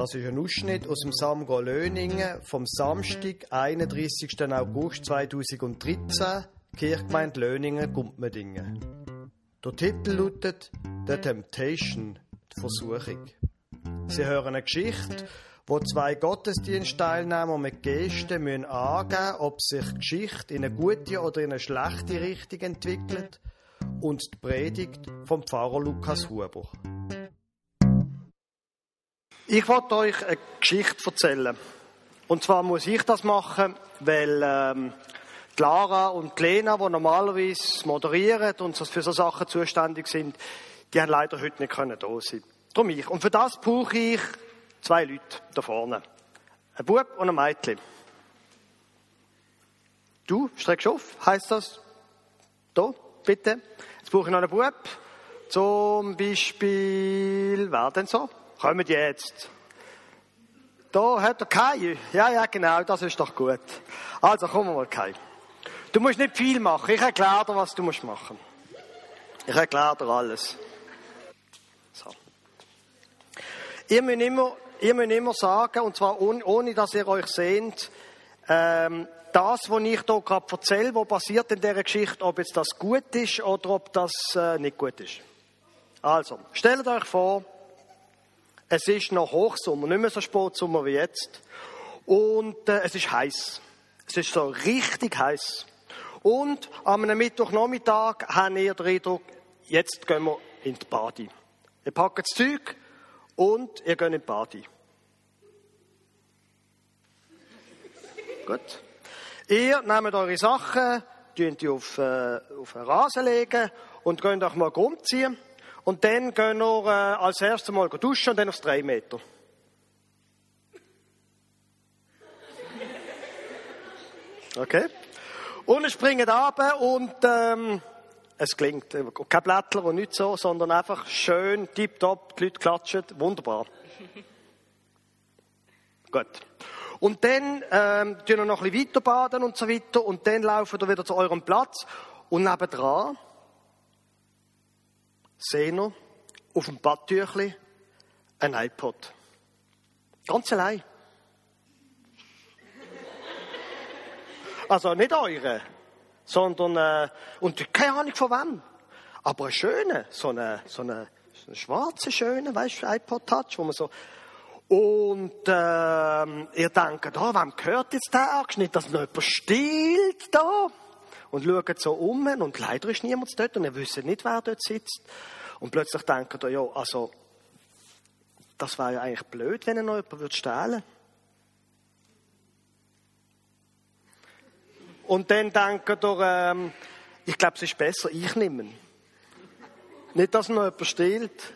Das ist ein Ausschnitt aus dem Samgo Löningen vom Samstag, 31. August 2013, Kirchgemeinde Löningen, Gumpmedingen. Der Titel lautet The Temptation, die Versuchung. Sie hören eine Geschichte, wo zwei Gottesdienstteilnehmer mit Gesten müssen angeben ob sich die Geschichte in eine gute oder in eine schlechte Richtung entwickelt und die Predigt vom Pfarrer Lukas Huber. Ich wollte euch eine Geschichte erzählen. Und zwar muss ich das machen, weil ähm, Lara und Lena, die normalerweise moderieren und für so Sachen zuständig sind, die haben leider heute nicht können da sein. Darum ich. Und für das brauche ich zwei Leute da vorne. Ein Bub und ein Mädchen. Du streckst auf, heißt das? Da, bitte. Jetzt brauche ich noch einen Bub. Zum Beispiel, wer denn so? Kommen jetzt. Da hat er Kai. Ja, ja, genau, das ist doch gut. Also, komm mal, Kai. Du musst nicht viel machen. Ich erkläre dir, was du musst machen. Ich erkläre dir alles. So. Ihr müsst immer, ihr müsst immer sagen, und zwar ohne, ohne dass ihr euch seht, ähm, das, was ich hier gerade erzähle, was passiert in dieser Geschichte, ob jetzt das gut ist oder ob das äh, nicht gut ist. Also, stellt euch vor, es ist noch Hochsommer, nicht mehr so Sportsommer wie jetzt. Und äh, es ist heiß. Es ist so richtig heiß. Und am Mittwochnachmittag haben wir den Eindruck, jetzt gehen wir in die Bade. Ihr packt das Zeug und ihr geht in die Bade. Gut. Ihr nehmt eure Sachen, die auf, äh, auf den Rasen legen und könnt euch mal umziehen. Und dann gehen wir äh, als erstes mal duschen und dann aufs 3 Meter. Okay? Und wir springen runter und ähm, es klingt. Kein Blättler und nicht so, sondern einfach schön, tipptopp, die Leute klatschen, wunderbar. Gut. Und dann ähm, tun wir noch ein bisschen weiter baden und so weiter und dann laufen wir wieder zu eurem Platz und nebendran sehe noch auf dem Badtüchli ein iPod. Ganz allein. Also nicht eure, sondern, äh, und keine Ahnung von wem. Aber ein schöner, so eine, so eine, so eine schwarze, schöne, weißt du, iPod Touch, wo man so, und ähm, ihr denkt, oh, wem gehört jetzt der Nicht, dass noch jemand stiehlt da? Und schauen so um und leider ist niemand dort und ihr wisst nicht, wer dort sitzt. Und plötzlich denkt ihr, ja, also, das wäre ja eigentlich blöd, wenn er noch jemand würde stehlen Und dann denkt ihr, ähm, ich glaube, es ist besser, ich nehme ihn. Nicht, dass noch jemand stiehlt.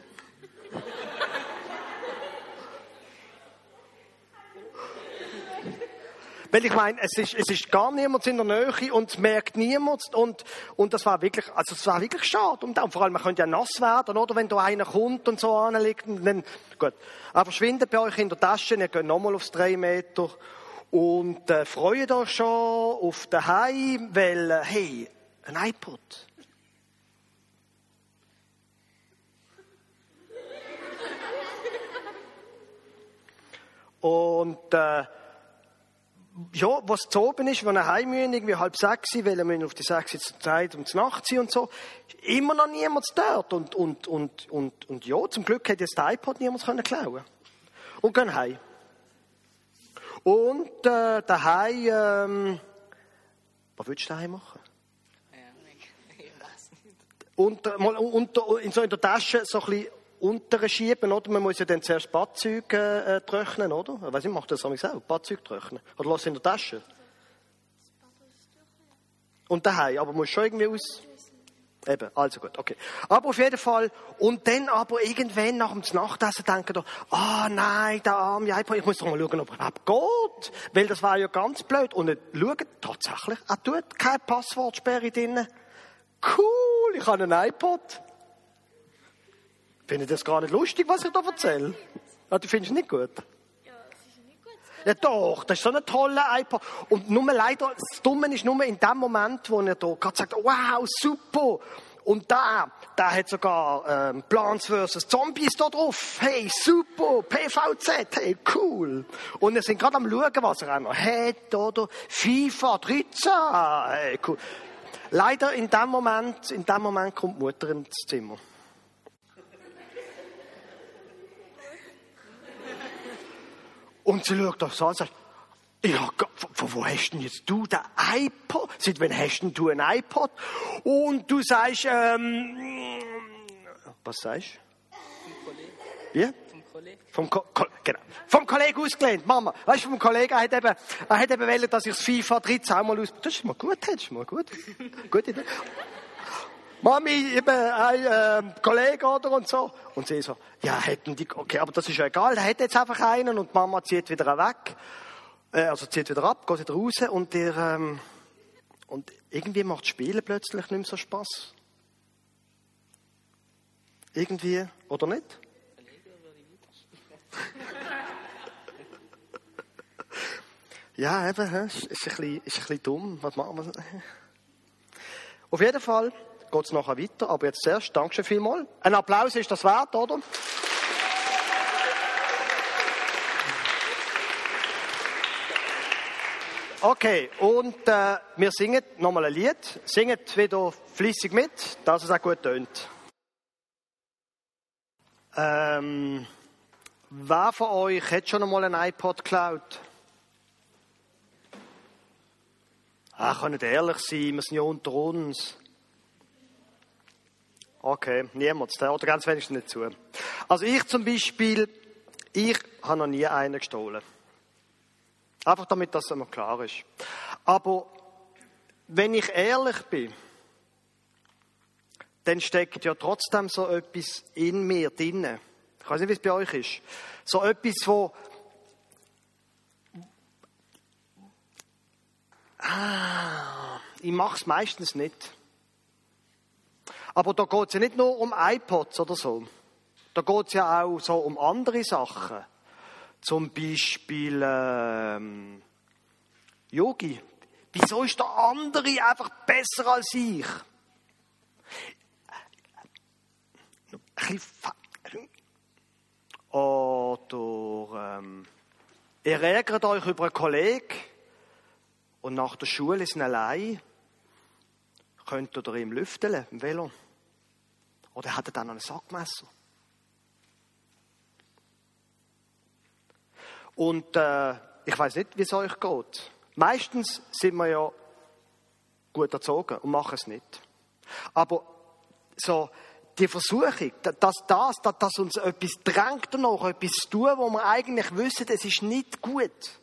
Weil ich meine, es ist, es ist gar niemand in der Nähe und es merkt niemand und, und das war wirklich, also es war wirklich schade. Und, vor allem, man könnte ja nass werden, oder? Wenn da einer kommt und so anliegt, dann, gut. Aber verschwindet bei euch in der Tasche, ihr geht nochmal aufs drei Meter und äh, freut euch schon auf den Heim, weil, äh, hey, ein iPod. Und äh, ja, was zu oben ist, wenn er heim müssen, irgendwie halb sechs, weil er auf die sechs Zeit um die Nacht sein und so, immer noch niemand dort. Und, und, und, und, und ja, zum Glück hat jetzt das iPod niemand können klauen. Und gehen heim. Und äh, daheim, ähm, was willst du daheim machen? Und, äh, mal, und, in, so in der Tasche so ein bisschen unterschieben, oder? Man muss ja dann zuerst Badzeug äh, trocknen, oder? Ich weiß nicht, macht das auch Badzeug trocknen? Oder lass in der Tasche? Und daheim, aber muss schon irgendwie aus... Eben, also gut, okay. Aber auf jeden Fall, und dann aber irgendwann nach dem Nachtessen denken doch, ah oh, nein, der arme iPod, ich muss doch mal schauen, ob er geht. Weil das war ja ganz blöd. Und dann schauen, tatsächlich, er tut keine Passwortsperre drin. Cool, ich habe einen iPod. Finde das gar nicht lustig, was ich da erzähle? Ja, du findest es nicht gut? Ja, es ist nicht gut. Ja doch, das ist so ein toller iPod. Und nur leider, das Dumme ist nur in dem Moment, wo er da gerade sagt, wow, super. Und da, da hat sogar ähm, Plants vs. Zombies da drauf. Hey, super, PVZ, hey, cool. Und wir sind gerade am schauen, was er auch noch hat, oder? FIFA 13, hey, cool. Leider in dem Moment, in dem Moment kommt Mutter ins Zimmer. Und sie schaut das an und sagt, ja, von wo hast denn jetzt du den iPod? Seit wann hast denn du ein iPod? Und du sagst, ähm, was sagst du? Vom Kollegen. Wie? Vom Ko Ko genau. vom Kollegen ausgelehnt, Mama. Weißt du, vom Kollegen, er hat eben, er hat eben wollen, dass ich das FIFA 13 auch mal aus... Das ist mal gut, das ist mal gut. Gute Idee. Mami, eben ein äh, Kollege oder und so. Und sie so, ja, hätten die, okay, aber das ist ja egal, der hat jetzt einfach einen und Mama zieht wieder weg. Äh, also zieht wieder ab, geht wieder raus und der, ähm, und irgendwie macht Spielen plötzlich nicht mehr so Spaß. Irgendwie, oder nicht? ja, eben, ist bisschen, ist ein bisschen dumm. Was machen wir? Auf jeden Fall geht es nachher weiter. Aber jetzt zuerst, Dankeschön vielmals. Ein Applaus ist das wert, oder? Okay, und äh, wir singen nochmal ein Lied. Singet wieder flüssig mit, dass es auch gut tönt. Ähm, wer von euch hat schon einmal ein iPod geklaut? Ah, kann nicht ehrlich sein, wir sind ja unter uns. Okay, niemand, oder ganz wenigstens nicht zu. Also ich zum Beispiel, ich habe noch nie einen gestohlen. Einfach damit das immer klar ist. Aber wenn ich ehrlich bin, dann steckt ja trotzdem so etwas in mir drin. Ich weiß nicht, wie es bei euch ist. So etwas, wo ah, ich mache es meistens nicht. Aber da geht es ja nicht nur um iPods oder so. Da geht es ja auch so um andere Sachen. Zum Beispiel ähm, Yogi. Wieso ist der andere einfach besser als ich? Oder ähm, ihr ärgert euch über einen Kollegen und nach der Schule ist allein. Könnt ihr ihm lüfteln im Velo? Oder hat er dann noch ein Sackmesser? Und äh, ich weiß nicht, wie es euch geht. Meistens sind wir ja gut erzogen und machen es nicht. Aber so die Versuchung, dass das, dass, dass uns etwas drängt noch, etwas zu tun, wo wir eigentlich wissen, es ist nicht gut,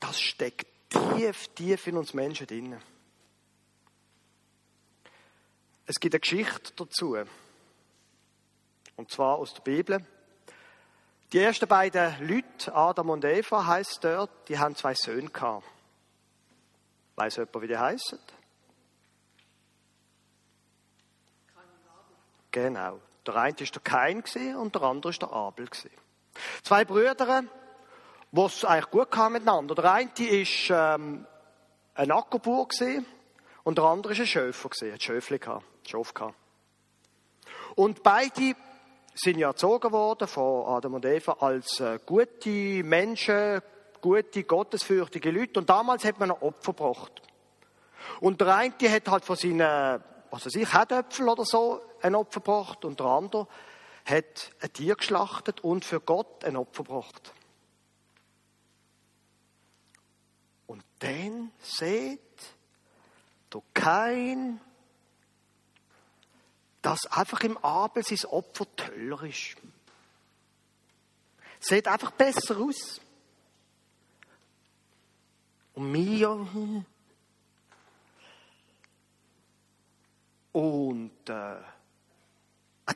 das steckt tief, tief in uns Menschen drinnen. Es gibt eine Geschichte dazu. Und zwar aus der Bibel. Die ersten beiden Leute, Adam und Eva, heißt dort, die haben zwei Söhne gehabt. Weiß jemand, wie die heißen? Genau. Der eine war der Kain und der andere war der Abel. Zwei Brüder, die es eigentlich gut kamen miteinander. Der eine war ähm, ein Ackerbauer und der andere war ein Schöfer, ein Schöfli gehabt. Schof gehabt. Und beide sind ja erzogen worden von Adam und Eva als äh, gute Menschen, gute, gottesfürchtige Leute. Und damals hat man ein Opfer gebracht. Und der eine hat halt von seinen, was weiß ich, Herdöpfel oder so ein Opfer gebracht und der andere hat ein Tier geschlachtet und für Gott ein Opfer gebracht. Und dann seht, du kein dass einfach im Abel sein Opfer toller ist. Sieht einfach besser aus. Und mir. Und äh,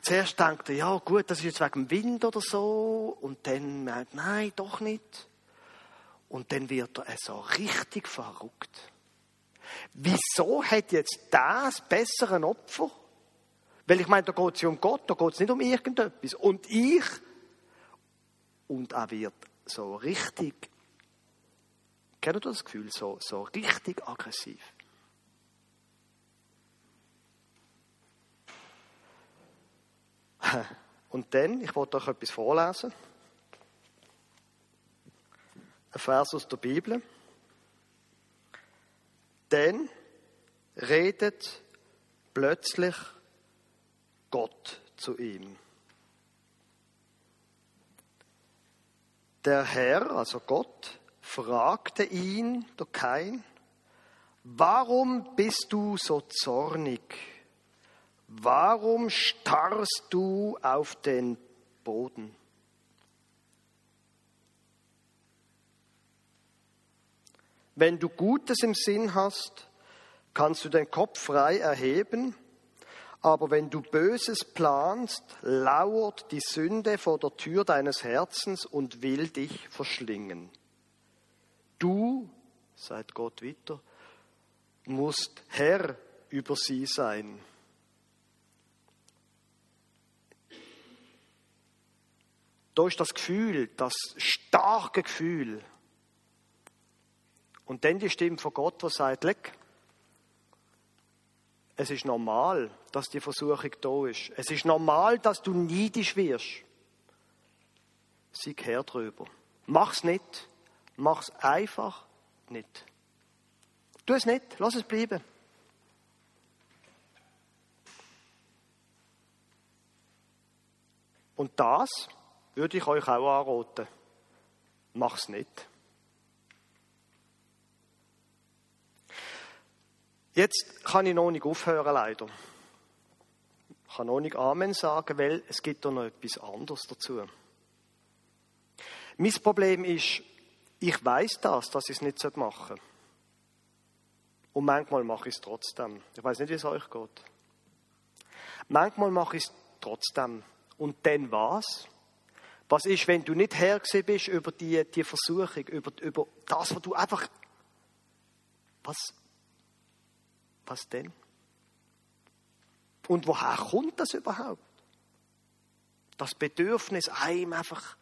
zuerst denkt er, ja gut, das ist jetzt wegen dem Wind oder so. Und dann meint nein, doch nicht. Und dann wird er so richtig verrückt. Wieso hat jetzt das bessere Opfer? Weil ich meine, da geht es ja um Gott, da geht es nicht um irgendetwas. Und ich, und er wird so richtig, kennt ihr das Gefühl, so, so richtig aggressiv. Und dann, ich wollte euch etwas vorlesen. Ein Vers aus der Bibel. Dann redet plötzlich Gott zu ihm. Der Herr, also Gott, fragte ihn, der Kain, warum bist du so zornig? Warum starrst du auf den Boden? Wenn du Gutes im Sinn hast, kannst du den Kopf frei erheben, aber wenn du Böses planst, lauert die Sünde vor der Tür deines Herzens und will dich verschlingen. Du, sagt Gott weiter, musst Herr über sie sein. Da ist das Gefühl, das starke Gefühl. Und dann die Stimme von Gott, die sagt, leck, es ist normal, dass die Versuchung da ist. Es ist normal, dass du neidisch wirst. Sei her drüber. Mach's nicht. Mach's einfach nicht. Tu es nicht. Lass es bleiben. Und das würde ich euch auch anraten. Mach's nicht. Jetzt kann ich noch nicht aufhören, leider. Ich kann noch nicht Amen sagen, weil es gibt da noch etwas anderes dazu. Mein Problem ist, ich weiß das, dass ich es nicht machen sollte. Und manchmal mache ich es trotzdem. Ich weiß nicht, wie es euch geht. Manchmal mache ich es trotzdem. Und dann was? Was ist, wenn du nicht her bist über die, die Versuchung, über, über das, was du einfach. Was, was denn? Und woher kommt das überhaupt? Das Bedürfnis, einem einfach.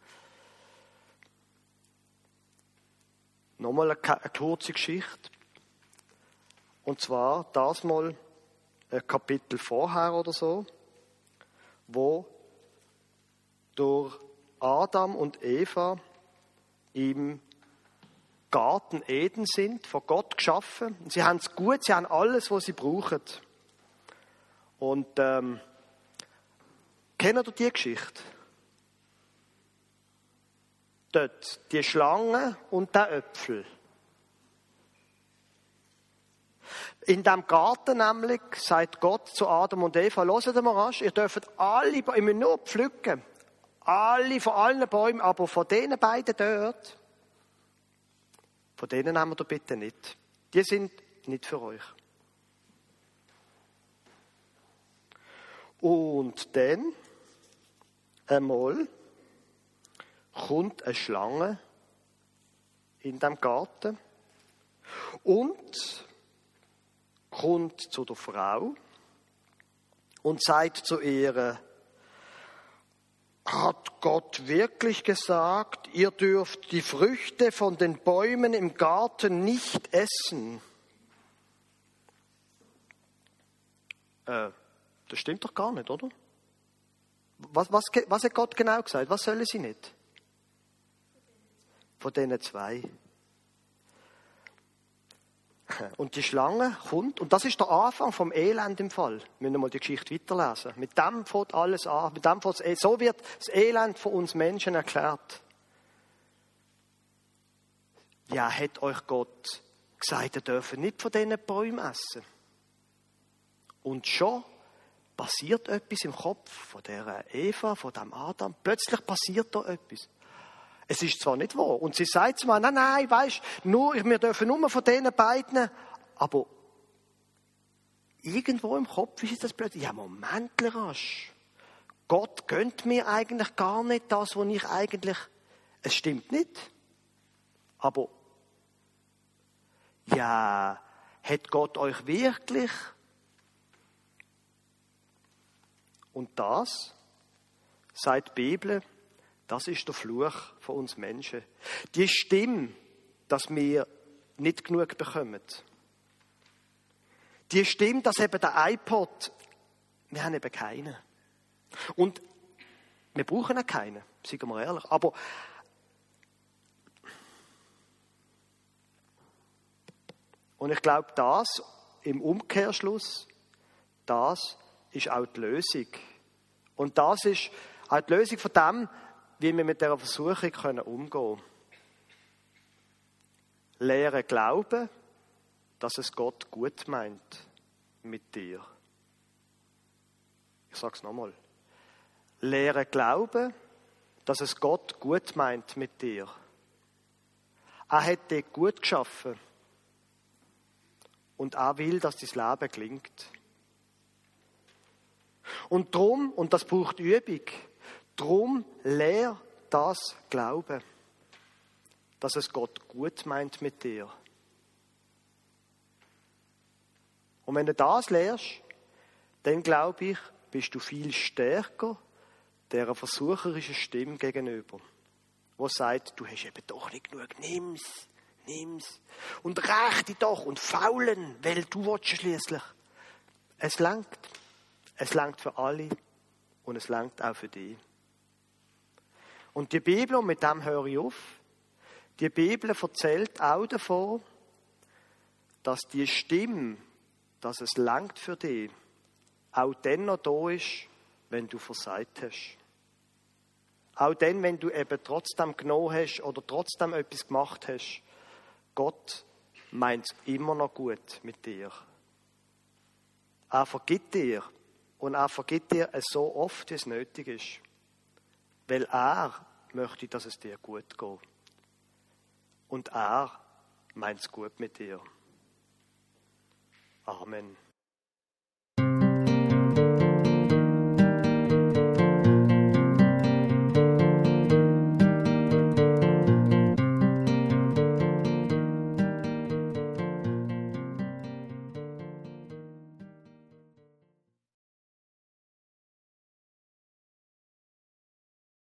Nochmal eine, kurze Geschichte. Und zwar das mal ein Kapitel vorher oder so, wo durch Adam und Eva im Garten Eden sind, von Gott geschaffen. Sie haben es gut, sie haben alles, was sie brauchen. Und ähm, kennen ihr die Geschichte? Dort, die Schlange und der Äpfel. In dem Garten nämlich sagt Gott zu Adam und Eva, hört mal rasch, ihr dürft alle, ihr müsst nur pflücken. Alle, von allen Bäumen, aber von denen beiden dort, von denen haben wir da bitte nicht. Die sind nicht für euch. Und dann einmal kommt eine Schlange in dem Garten und kommt zu der Frau und sagt zu ihr, Gott wirklich gesagt, ihr dürft die Früchte von den Bäumen im Garten nicht essen? Äh, das stimmt doch gar nicht, oder? Was, was, was hat Gott genau gesagt? Was sollen sie nicht? Von denen zwei. Und die Schlange kommt, und das ist der Anfang vom Elend im Fall. Wir müssen mal die Geschichte weiterlesen. Mit dem fängt alles an. Mit dem fängt, so wird das Elend von uns Menschen erklärt. Ja, hat euch Gott gesagt, ihr dürft nicht von diesen Bäumen essen. Und schon passiert etwas im Kopf von der Eva, von dem Adam. Plötzlich passiert da etwas. Es ist zwar nicht wahr. Und sie sagt zwar, nein, nein, weißt, nur, wir dürfen nur von denen beiden, aber irgendwo im Kopf ist das plötzlich, ja, Moment, rasch. Gott gönnt mir eigentlich gar nicht das, was ich eigentlich, es stimmt nicht. Aber, ja, hat Gott euch wirklich und das, sagt die Bibel, das ist der Fluch von uns Menschen. Die Stimme, dass wir nicht genug bekommen. Die Stimme, dass eben der iPod, wir haben eben keinen. Und Wir brauchen auch keinen, sagen wir ehrlich. Aber und ich glaube, das im Umkehrschluss, das ist auch die Lösung. Und das ist auch die Lösung von dem, wie wir mit dieser Versuchung umgehen können. Lehre glauben, dass es Gott gut meint mit dir. Ich sage es nochmal. Lehre glauben, dass es Gott gut meint mit dir. Er hat dich gut geschaffen. Und er will, dass dein Leben gelingt. Und drum, und das braucht Übung, drum lehr das Glauben, dass es Gott gut meint mit dir. Und wenn du das lehrst, dann glaube ich, bist du viel stärker der versucherischen Stimme gegenüber, wo sagt, du hast eben doch nicht genug, nimm's, nimm's. Und räch dich doch und faulen, weil du willst schließlich. Es langt. Es langt für alle und es langt auch für dich. Und die Bibel, und mit dem höre ich auf, die Bibel erzählt auch davon, dass die Stimme, dass es langt für dich, auch dann noch da ist, wenn du versagt hast. Auch dann, wenn du eben trotzdem genommen hast oder trotzdem etwas gemacht hast. Gott meint immer noch gut mit dir. Er vergibt dir und er vergibt dir so oft, wie es nötig ist. Weil er möchte, dass es dir gut geht. Und er meint es gut mit dir. Amen.